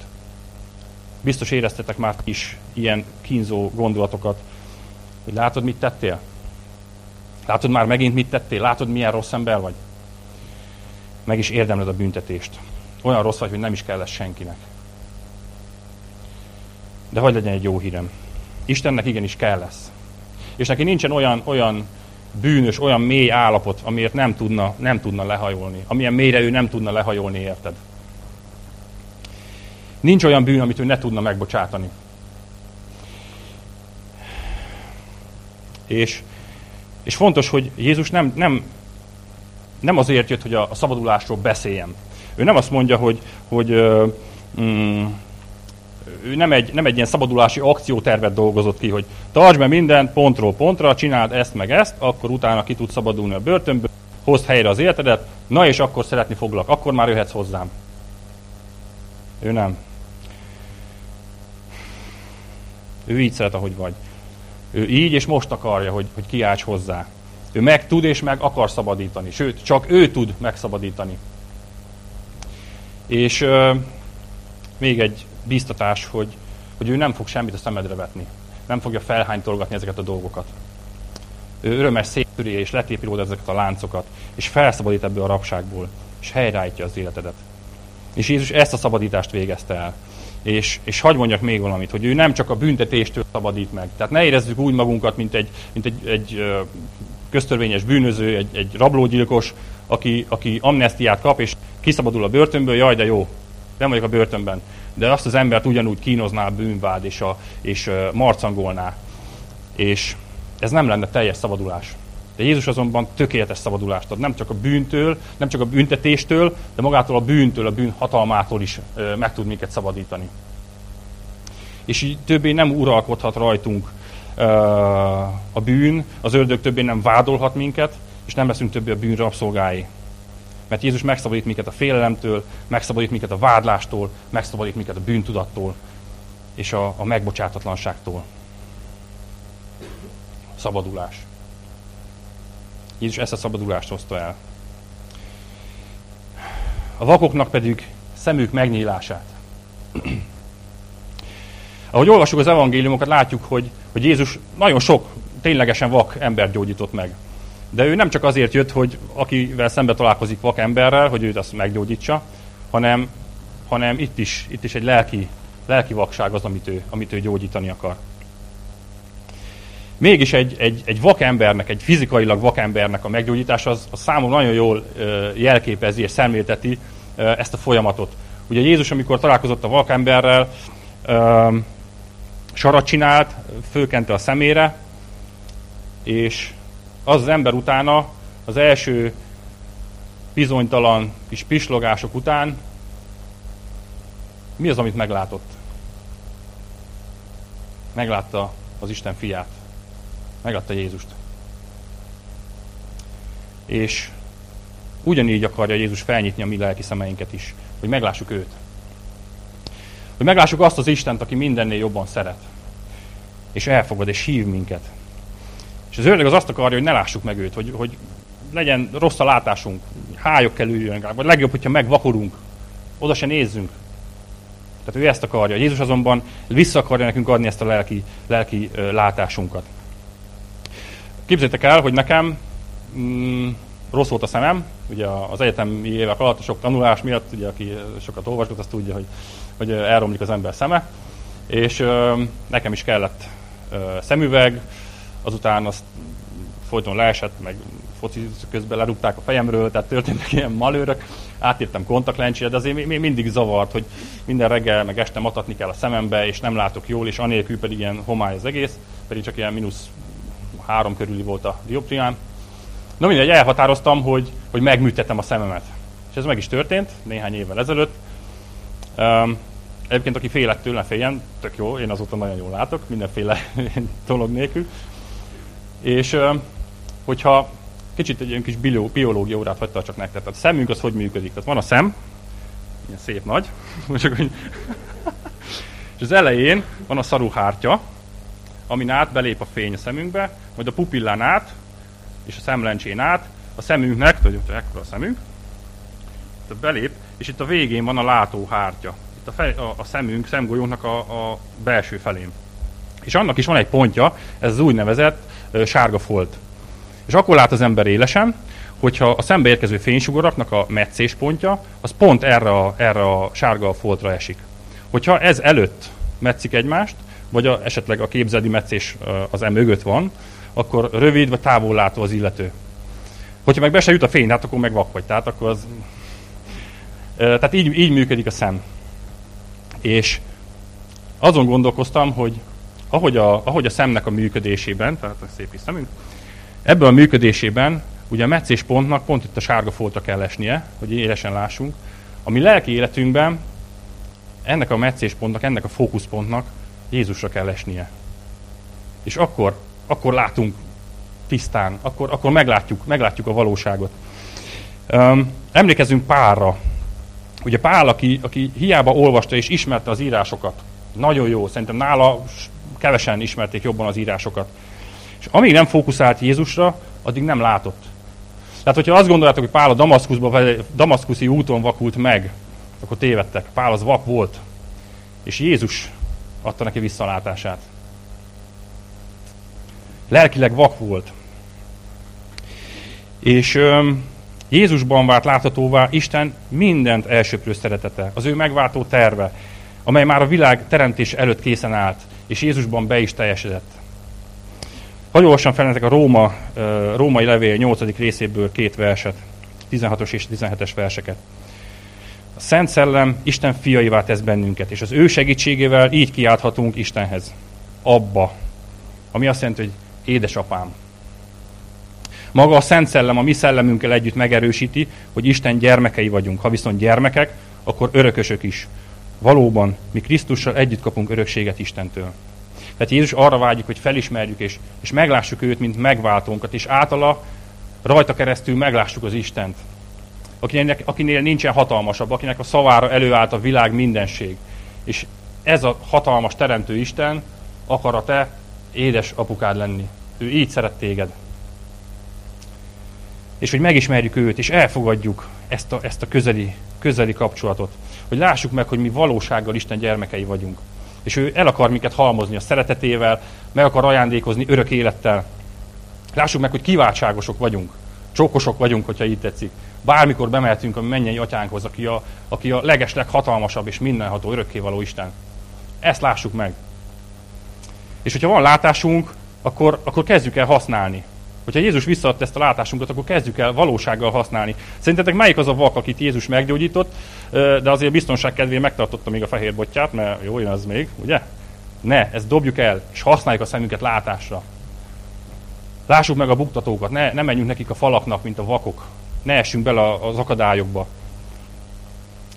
Biztos éreztetek már is ilyen kínzó gondolatokat, hogy látod, mit tettél? Látod már megint, mit tettél? Látod, milyen rossz ember vagy? Meg is érdemled a büntetést. Olyan rossz vagy, hogy nem is kell lesz senkinek. De hogy legyen egy jó hírem. Istennek igenis kell lesz. És neki nincsen olyan, olyan bűnös, olyan mély állapot, amiért nem tudna, nem tudna lehajolni. Amilyen mélyre ő nem tudna lehajolni, érted? Nincs olyan bűn, amit ő ne tudna megbocsátani. És, és fontos, hogy Jézus nem, nem, nem azért jött, hogy a, a szabadulásról beszéljen. Ő nem azt mondja, hogy, hogy mm, ő nem egy, nem egy ilyen szabadulási akciótervet dolgozott ki, hogy tartsd be mindent pontról pontra, csináld ezt meg ezt, akkor utána ki tudsz szabadulni a börtönből, hozd helyre az életedet, na és akkor szeretni foglak, akkor már jöhetsz hozzám. Ő nem. Ő így szeret, ahogy vagy. Ő így és most akarja, hogy, hogy kiálts hozzá. Ő meg tud és meg akar szabadítani. Sőt, csak ő tud megszabadítani. És euh, még egy biztatás, hogy, hogy ő nem fog semmit a szemedre vetni. Nem fogja felhánytolgatni ezeket a dolgokat. Ő örömes széttöri és letépi róla ezeket a láncokat, és felszabadít ebből a rabságból, és helyreállítja az életedet. És Jézus ezt a szabadítást végezte el. És, és hagyd mondjak még valamit, hogy ő nem csak a büntetéstől szabadít meg. Tehát ne érezzük úgy magunkat, mint egy, mint egy, egy köztörvényes bűnöző, egy, egy rablógyilkos, aki, aki amnestiát kap, és kiszabadul a börtönből, jaj, de jó, nem vagyok a börtönben. De azt az embert ugyanúgy kínozná a bűnvád, és, a, és marcangolná. És ez nem lenne teljes szabadulás. De Jézus azonban tökéletes szabadulást ad. Nem csak a bűntől, nem csak a büntetéstől, de magától a bűntől, a bűn hatalmától is meg tud minket szabadítani. És így többé nem uralkodhat rajtunk a bűn, az ördög többé nem vádolhat minket, és nem leszünk többé a bűn rabszolgái. Mert Jézus megszabadít minket a félelemtől, megszabadít minket a vádlástól, megszabadít minket a bűntudattól, és a, a megbocsátatlanságtól. Szabadulás. Jézus ezt a szabadulást hozta el. A vakoknak pedig szemük megnyílását. Ahogy olvasjuk az evangéliumokat, látjuk, hogy, hogy Jézus nagyon sok ténylegesen vak embert gyógyított meg. De ő nem csak azért jött, hogy akivel szembe találkozik vak emberrel, hogy őt azt meggyógyítsa, hanem, hanem itt, is, itt is egy lelki, lelki vakság az, amit ő, amit ő gyógyítani akar. Mégis egy, egy, egy vakembernek, egy fizikailag vakembernek a meggyógyítása az, az számomra nagyon jól jelképezi és szemlélteti ezt a folyamatot. Ugye Jézus, amikor találkozott a vakemberrel, sarat csinált, fölkente a szemére, és az az ember utána, az első bizonytalan kis pislogások után, mi az, amit meglátott? Meglátta az Isten fiát. Meglátta Jézust. És ugyanígy akarja Jézus felnyitni a mi lelki szemeinket is, hogy meglássuk őt. Hogy meglássuk azt az Istent, aki mindennél jobban szeret. És elfogad, és hív minket. És az ördög az azt akarja, hogy ne lássuk meg őt, hogy, hogy legyen rossz a látásunk, hályok kell üljön, vagy legjobb, hogyha megvakulunk, oda se nézzünk. Tehát ő ezt akarja. Jézus azonban vissza akarja nekünk adni ezt a lelki, lelki látásunkat. Képzeljétek el, hogy nekem mm, rossz volt a szemem, ugye az egyetemi évek alatt, sok tanulás miatt, ugye aki sokat olvasott, azt tudja, hogy, hogy elromlik az ember szeme, és ö, nekem is kellett ö, szemüveg, azután azt folyton leesett, meg foci közben lerúgták a fejemről, tehát történtek ilyen malőrök, átírtam kontaktlencsére, de azért mindig zavart, hogy minden reggel meg este matatni kell a szemembe, és nem látok jól, és anélkül pedig ilyen homály az egész, pedig csak ilyen mínusz három körüli volt a dioptriám. No mindegy, elhatároztam, hogy, hogy megműtettem a szememet. És ez meg is történt néhány évvel ezelőtt. Um, egyébként, aki félett tőle, féljen, tök jó, én azóta nagyon jól látok, mindenféle dolog nélkül. És hogyha kicsit egy ilyen kis biológia órát hagyta csak nektek, tehát a szemünk az hogy működik? Tehát van a szem, ilyen szép nagy, csak, hogy és az elején van a szaruhártya, amin át belép a fény a szemünkbe, majd a pupillán át, és a szemlencsén át, a szemünknek, tudjuk, ekkora a szemünk, tehát belép, és itt a végén van a látóhártya. Itt a, fej, a, a szemünk, szemgolyónknak a, a belső felén. És annak is van egy pontja, ez az úgynevezett sárga folt. És akkor lát az ember élesen, hogyha a szembe érkező fénysugaraknak a meccés pontja, az pont erre a, erre a sárga foltra esik. Hogyha ez előtt metszik egymást, vagy a, esetleg a képzeldi meccés az em mögött van, akkor rövid vagy távol látó az illető. Hogyha meg be se jut a fény, hát akkor meg vak vagy. Tehát akkor az... Tehát így, így működik a szem. És azon gondolkoztam, hogy ahogy a, ahogy a szemnek a működésében, tehát a szép szemünk, ebből a működésében ugye a meccés pontnak pont itt a sárga foltra kell esnie, hogy élesen lássunk. A mi lelki életünkben ennek a meccés pontnak, ennek a fókuszpontnak Jézusra kell esnie. És akkor, akkor látunk tisztán, akkor, akkor meglátjuk, meglátjuk a valóságot. Um, emlékezünk Pálra. Ugye Pál, aki, aki hiába olvasta és ismerte az írásokat, nagyon jó, szerintem nála kevesen ismerték jobban az írásokat. És amíg nem fókuszált Jézusra, addig nem látott. Tehát, hogyha azt gondoljátok, hogy Pál a Damaszkuszba, Damaszkuszi úton vakult meg, akkor tévedtek. Pál az vak volt. És Jézus adta neki visszalátását. Lelkileg vak volt. És öm, Jézusban vált láthatóvá Isten mindent elsőprő szeretete, az ő megváltó terve, amely már a világ teremtés előtt készen állt, és Jézusban be is teljesedett. Hagy olvassam fel a Róma, római levél 8. részéből két verset, 16-os és 17-es verseket. A Szent Szellem Isten fiaivá tesz bennünket, és az ő segítségével így kiálthatunk Istenhez. Abba. Ami azt jelenti, hogy édesapám. Maga a Szent Szellem a mi szellemünkkel együtt megerősíti, hogy Isten gyermekei vagyunk. Ha viszont gyermekek, akkor örökösök is. Valóban, mi Krisztussal együtt kapunk örökséget Istentől. Tehát Jézus arra vágyjuk, hogy felismerjük és, és meglássuk őt, mint megváltónkat, és általa rajta keresztül meglássuk az Istent akinek, akinél nincsen hatalmasabb, akinek a szavára előállt a világ mindenség. És ez a hatalmas teremtő Isten akar a te édes apukád lenni. Ő így szeret téged. És hogy megismerjük őt, és elfogadjuk ezt a, ezt a közeli, közeli kapcsolatot. Hogy lássuk meg, hogy mi valósággal Isten gyermekei vagyunk. És ő el akar minket halmozni a szeretetével, meg akar ajándékozni örök élettel. Lássuk meg, hogy kiváltságosok vagyunk. Csókosok vagyunk, hogyha így tetszik bármikor bemehetünk a mennyei atyánkhoz, aki a, aki a legesleg hatalmasabb és mindenható örökkévaló Isten. Ezt lássuk meg. És hogyha van látásunk, akkor, akkor kezdjük el használni. Hogyha Jézus visszaadta ezt a látásunkat, akkor kezdjük el valósággal használni. Szerintetek melyik az a vak, akit Jézus meggyógyított, de azért biztonság kedvéért megtartotta még a fehér botját, mert jó, jön az még, ugye? Ne, ezt dobjuk el, és használjuk a szemünket látásra. Lássuk meg a buktatókat, ne, ne menjünk nekik a falaknak, mint a vakok, ne essünk bele az akadályokba.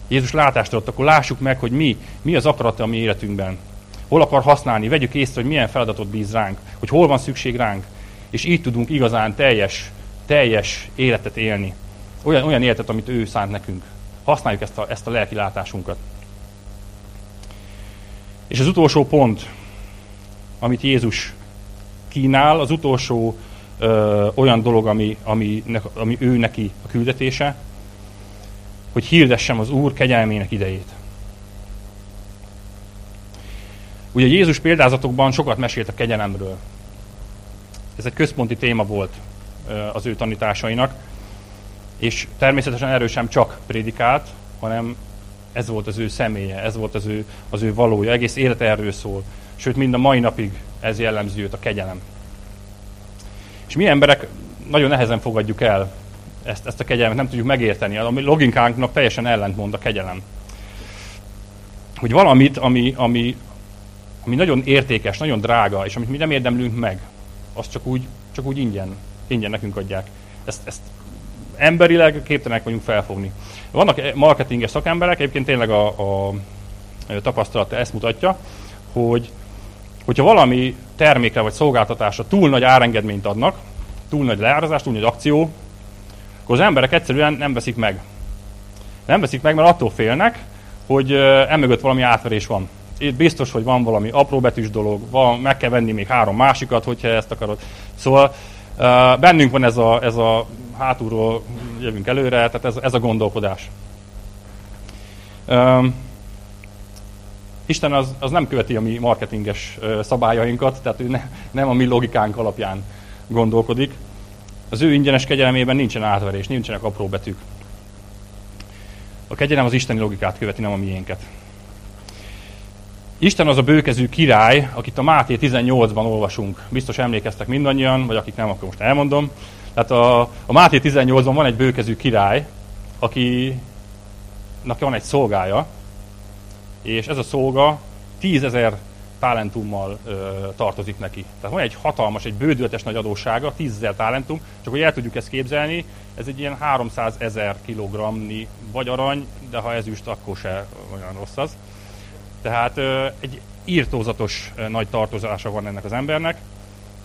Jézus látást adott, akkor lássuk meg, hogy mi, mi az akarata a mi életünkben. Hol akar használni, vegyük észre, hogy milyen feladatot bíz ránk, hogy hol van szükség ránk, és így tudunk igazán teljes, teljes életet élni. Olyan, olyan életet, amit ő szánt nekünk. Használjuk ezt a, ezt a lelki látásunkat. És az utolsó pont, amit Jézus kínál, az utolsó ö, olyan dolog, ami, ami, ami ő neki a küldetése, hogy hirdessem az Úr kegyelmének idejét. Ugye Jézus példázatokban sokat mesélt a kegyelemről. Ez egy központi téma volt az ő tanításainak, és természetesen erről sem csak prédikált, hanem ez volt az ő személye, ez volt az ő, az ő valója, egész élet erről szól. Sőt, mind a mai napig ez jellemzi őt, a kegyelem. És mi emberek nagyon nehezen fogadjuk el ezt, ezt a kegyelmet, nem tudjuk megérteni. A mi loginkánknak teljesen ellentmond a kegyelem. Hogy valamit, ami, ami, ami nagyon értékes, nagyon drága, és amit mi nem érdemlünk meg, azt csak úgy, csak úgy ingyen, ingyen nekünk adják. Ezt, ezt emberileg képtelenek vagyunk felfogni. Vannak marketinges szakemberek, egyébként tényleg a, a tapasztalata ezt mutatja, hogy hogyha valami termékre vagy szolgáltatásra túl nagy árengedményt adnak, túl nagy leárazás, túl nagy akció, akkor az emberek egyszerűen nem veszik meg. Nem veszik meg, mert attól félnek, hogy emögött valami átverés van. Itt biztos, hogy van valami apróbetűs dolog, van, meg kell venni még három másikat, hogyha ezt akarod. Szóval bennünk van ez a, ez a hátulról jövünk előre, tehát ez, ez a gondolkodás. Isten az, az nem követi a mi marketinges szabályainkat, tehát ő ne, nem a mi logikánk alapján gondolkodik. Az ő ingyenes kegyelemében nincsen átverés, nincsenek apró betűk. A kegyelem az isteni logikát követi, nem a miénket. Isten az a bőkezű király, akit a Máté 18-ban olvasunk. Biztos emlékeztek mindannyian, vagy akik nem, akkor most elmondom. Tehát a, a Máté 18-ban van egy bőkezű király, akinek van egy szolgája, és ez a szolga tízezer talentummal ö, tartozik neki. Tehát van egy hatalmas, egy bődületes nagy adóssága, tízezer talentum, csak hogy el tudjuk ezt képzelni, ez egy ilyen 300 ezer kilogramni vagy arany, de ha ezüst, akkor se olyan rossz az. Tehát egy írtózatos nagy tartozása van ennek az embernek,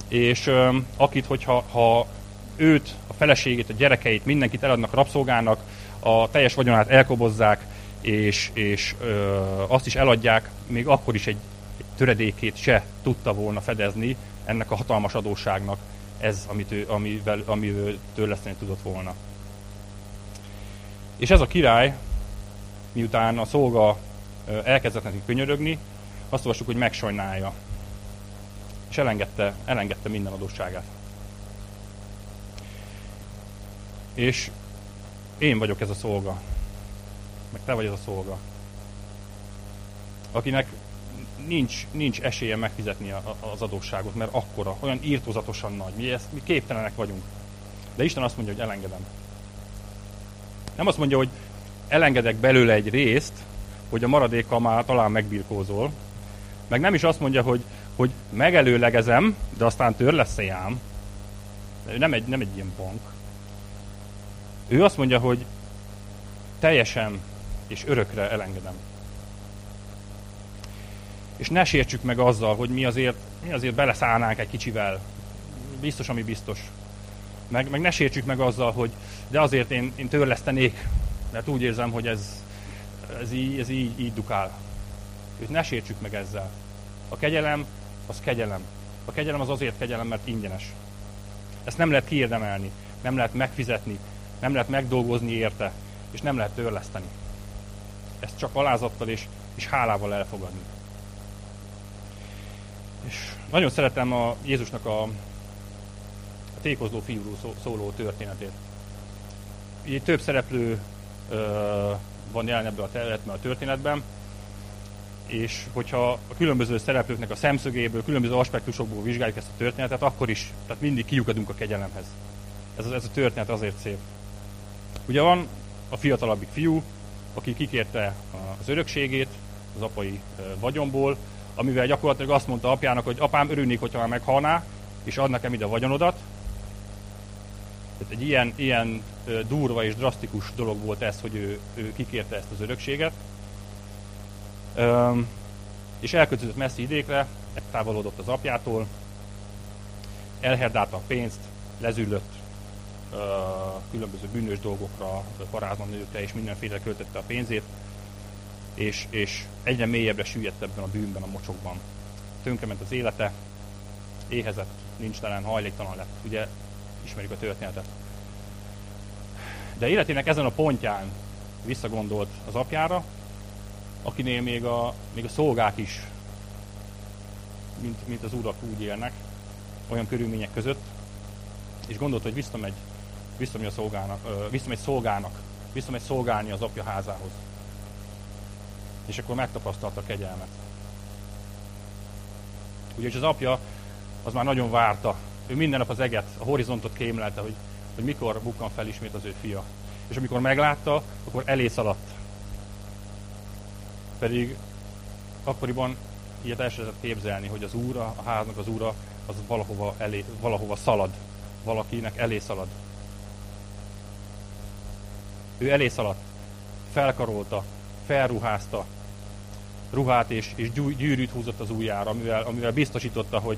és akit, hogyha ha őt, a feleségét, a gyerekeit, mindenkit eladnak rabszolgának, a teljes vagyonát elkobozzák, és, és ö, azt is eladják, még akkor is egy, egy töredékét se tudta volna fedezni ennek a hatalmas adósságnak ez, amit ő, amivel, amivel törleszteni tudott volna. És ez a király, miután a szolga elkezdett neki könyörögni, azt olvassuk, hogy megsajnálja. És elengedte, elengedte minden adósságát. És én vagyok ez a szolga meg te vagy az a szolga, akinek nincs, nincs esélye megfizetni a, az adósságot, mert akkora, olyan írtózatosan nagy. Mi, ezt, mi képtelenek vagyunk. De Isten azt mondja, hogy elengedem. Nem azt mondja, hogy elengedek belőle egy részt, hogy a maradékkal már talán megbirkózol. Meg nem is azt mondja, hogy, hogy megelőlegezem, de aztán tör lesz ám. Ő nem egy, nem egy ilyen bank. Ő azt mondja, hogy teljesen és örökre elengedem. És ne sértsük meg azzal, hogy mi azért, mi azért beleszállnánk egy kicsivel. Biztos, ami biztos. Meg, meg ne sértsük meg azzal, hogy de azért én, én törlesztenék, mert úgy érzem, hogy ez, ez, így, ez így, így dukál. Őt ne sértsük meg ezzel. A kegyelem, az kegyelem. A kegyelem az azért kegyelem, mert ingyenes. Ezt nem lehet kiérdemelni, nem lehet megfizetni, nem lehet megdolgozni érte, és nem lehet törleszteni ezt csak alázattal és, és hálával elfogadni. És nagyon szeretem a Jézusnak a, a tékozló fiúról szóló történetét. Így több szereplő ö, van jelen ebben a, a történetben, és hogyha a különböző szereplőknek a szemszögéből, különböző aspektusokból vizsgáljuk ezt a történetet, akkor is, tehát mindig kiukadunk a kegyelemhez. Ez, ez a történet azért szép. Ugye van a fiatalabbik fiú, aki kikérte az örökségét az apai vagyomból, amivel gyakorlatilag azt mondta apjának, hogy apám örülnék, hogyha már meghalná, és ad nekem ide a vagyonodat. Tehát egy ilyen, ilyen durva és drasztikus dolog volt ez, hogy ő, ő kikérte ezt az örökséget. Üm, és elköltözött messzi idékre, távolodott az apjától, elherdálta a pénzt, lezüllött, különböző bűnös dolgokra, parázna nőkre és mindenféle költötte a pénzét, és, és egyre mélyebbre süllyedt ebben a bűnben, a mocsokban. Tönkrement az élete, éhezett, nincs talán hajléktalan lett. Ugye ismerjük a történetet. De életének ezen a pontján visszagondolt az apjára, akinél még a, még a szolgák is, mint, mint az urak úgy élnek, olyan körülmények között, és gondolt, hogy visszamegy visszamegy, a szolgának, visszamegy szolgának, visszamegy szolgálni az apja házához. És akkor megtapasztalta a kegyelmet. Ugye, és az apja az már nagyon várta Ő minden nap az eget, a horizontot kémlelte, hogy, hogy mikor bukkan fel ismét az ő fia. És amikor meglátta, akkor elé szaladt. Pedig akkoriban ilyet el sem képzelni, hogy az úra, a háznak az úra, az valahova, elé, valahova szalad. Valakinek elé szalad. Ő elé szaladt, felkarolta, felruházta, ruhát és, és gyűrűt húzott az ujjára, amivel, amivel biztosította, hogy,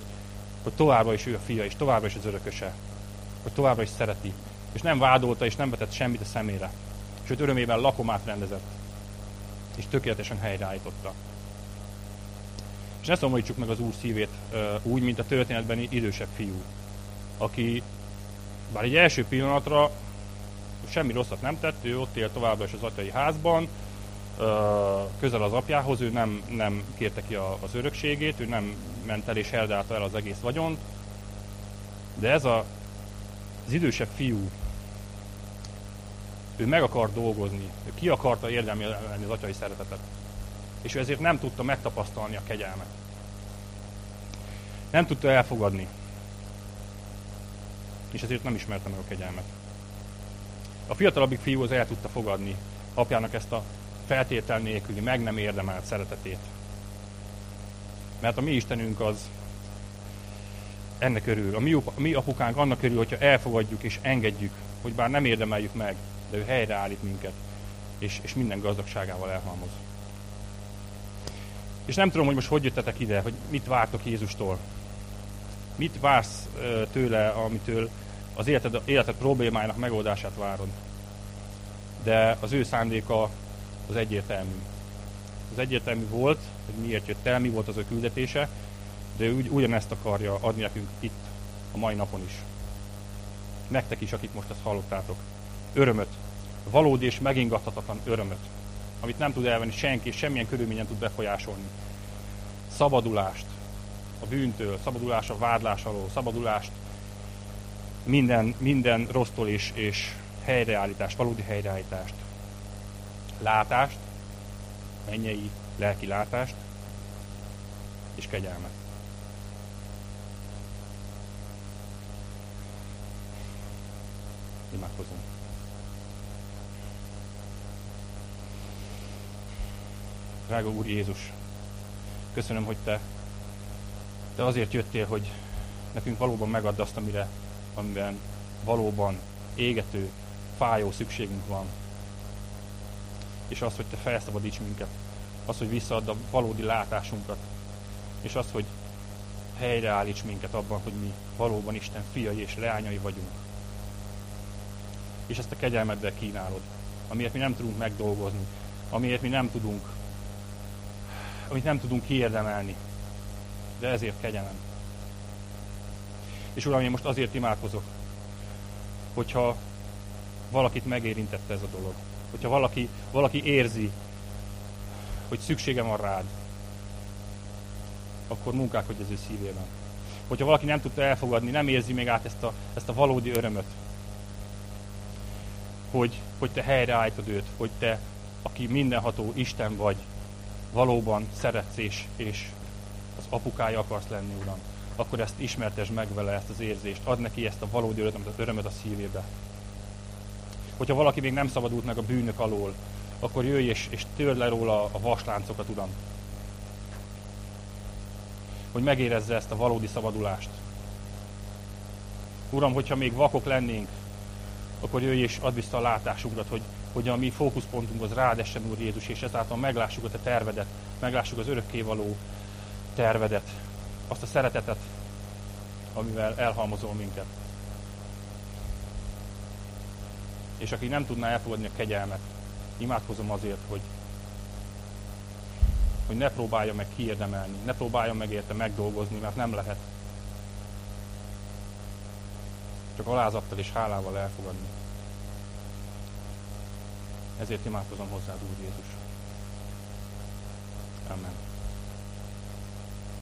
hogy továbbra is ő a fia, és továbbra is az örököse, hogy továbbra is szereti, és nem vádolta, és nem vetett semmit a szemére, sőt örömében lakomát rendezett, és tökéletesen helyreállította. És ne szomorítsuk meg az Úr szívét úgy, mint a történetbeni idősebb fiú, aki bár egy első pillanatra semmi rosszat nem tett, ő ott él továbbra is az atyai házban, közel az apjához, ő nem, nem kérte ki az örökségét, ő nem ment el és herdálta el az egész vagyont, de ez a, az idősebb fiú, ő meg akar dolgozni, ő ki akarta érdemelni az atyai szeretetet. És ő ezért nem tudta megtapasztalni a kegyelmet. Nem tudta elfogadni. És ezért nem ismerte meg a kegyelmet. A fiatalabbik fiú az el tudta fogadni apjának ezt a feltétel nélküli, meg nem érdemelt szeretetét. Mert a mi Istenünk az ennek örül. A mi, a mi apukánk annak örül, hogyha elfogadjuk és engedjük, hogy bár nem érdemeljük meg, de ő helyreállít minket, és, és minden gazdagságával elhalmoz. És nem tudom, hogy most hogy jöttetek ide, hogy mit vártok Jézustól. Mit vársz tőle, amitől az életed, életed problémájának megoldását várod. De az ő szándéka az egyértelmű. Az egyértelmű volt, hogy miért jött el, mi volt az ő küldetése, de ő ugy, ugyanezt akarja adni nekünk itt, a mai napon is. Nektek is, akik most ezt hallottátok. Örömöt. Valódi és megingathatatlan örömöt. Amit nem tud elvenni senki, és semmilyen körülményen tud befolyásolni. Szabadulást a bűntől, szabadulást a vádlás alól, szabadulást minden, minden rossztól és, és helyreállítást, valódi helyreállítást látást, mennyei lelki látást és kegyelmet. Imádkozunk. Drága Úr Jézus, köszönöm, hogy Te, Te azért jöttél, hogy nekünk valóban megadd azt, amire, amiben valóban égető, fájó szükségünk van és az, hogy Te felszabadíts minket, az, hogy visszaadd a valódi látásunkat, és az, hogy helyreállíts minket abban, hogy mi valóban Isten fiai és leányai vagyunk. És ezt a kegyelmeddel kínálod, amiért mi nem tudunk megdolgozni, amiért mi nem tudunk, amit nem tudunk kiérdemelni, de ezért kegyelem. És Uram, én most azért imádkozok, hogyha valakit megérintette ez a dolog, hogyha valaki, valaki érzi, hogy szüksége van rád, akkor munkák, hogy az ő szívében. Hogyha valaki nem tudta elfogadni, nem érzi még át ezt a, ezt a valódi örömöt, hogy, hogy te helyreállítod őt, hogy te, aki mindenható Isten vagy, valóban szeretsz és, és az apukája akarsz lenni, Uram, akkor ezt ismertes meg vele, ezt az érzést, ad neki ezt a valódi örömöt, örömöt a szívébe hogyha valaki még nem szabadult meg a bűnök alól, akkor jöjj és, és törd le róla a vasláncokat, Uram. Hogy megérezze ezt a valódi szabadulást. Uram, hogyha még vakok lennénk, akkor jöjj és add vissza a látásunkat, hogy, hogy a mi fókuszpontunk az rád essen, Úr Jézus, és ezáltal meglássuk a Te tervedet, meglássuk az örökkévaló tervedet, azt a szeretetet, amivel elhalmozol minket és aki nem tudná elfogadni a kegyelmet, imádkozom azért, hogy, hogy ne próbálja meg kiérdemelni, ne próbálja meg érte megdolgozni, mert nem lehet. Csak alázattal és hálával elfogadni. Ezért imádkozom hozzád, Úr Jézus. Amen.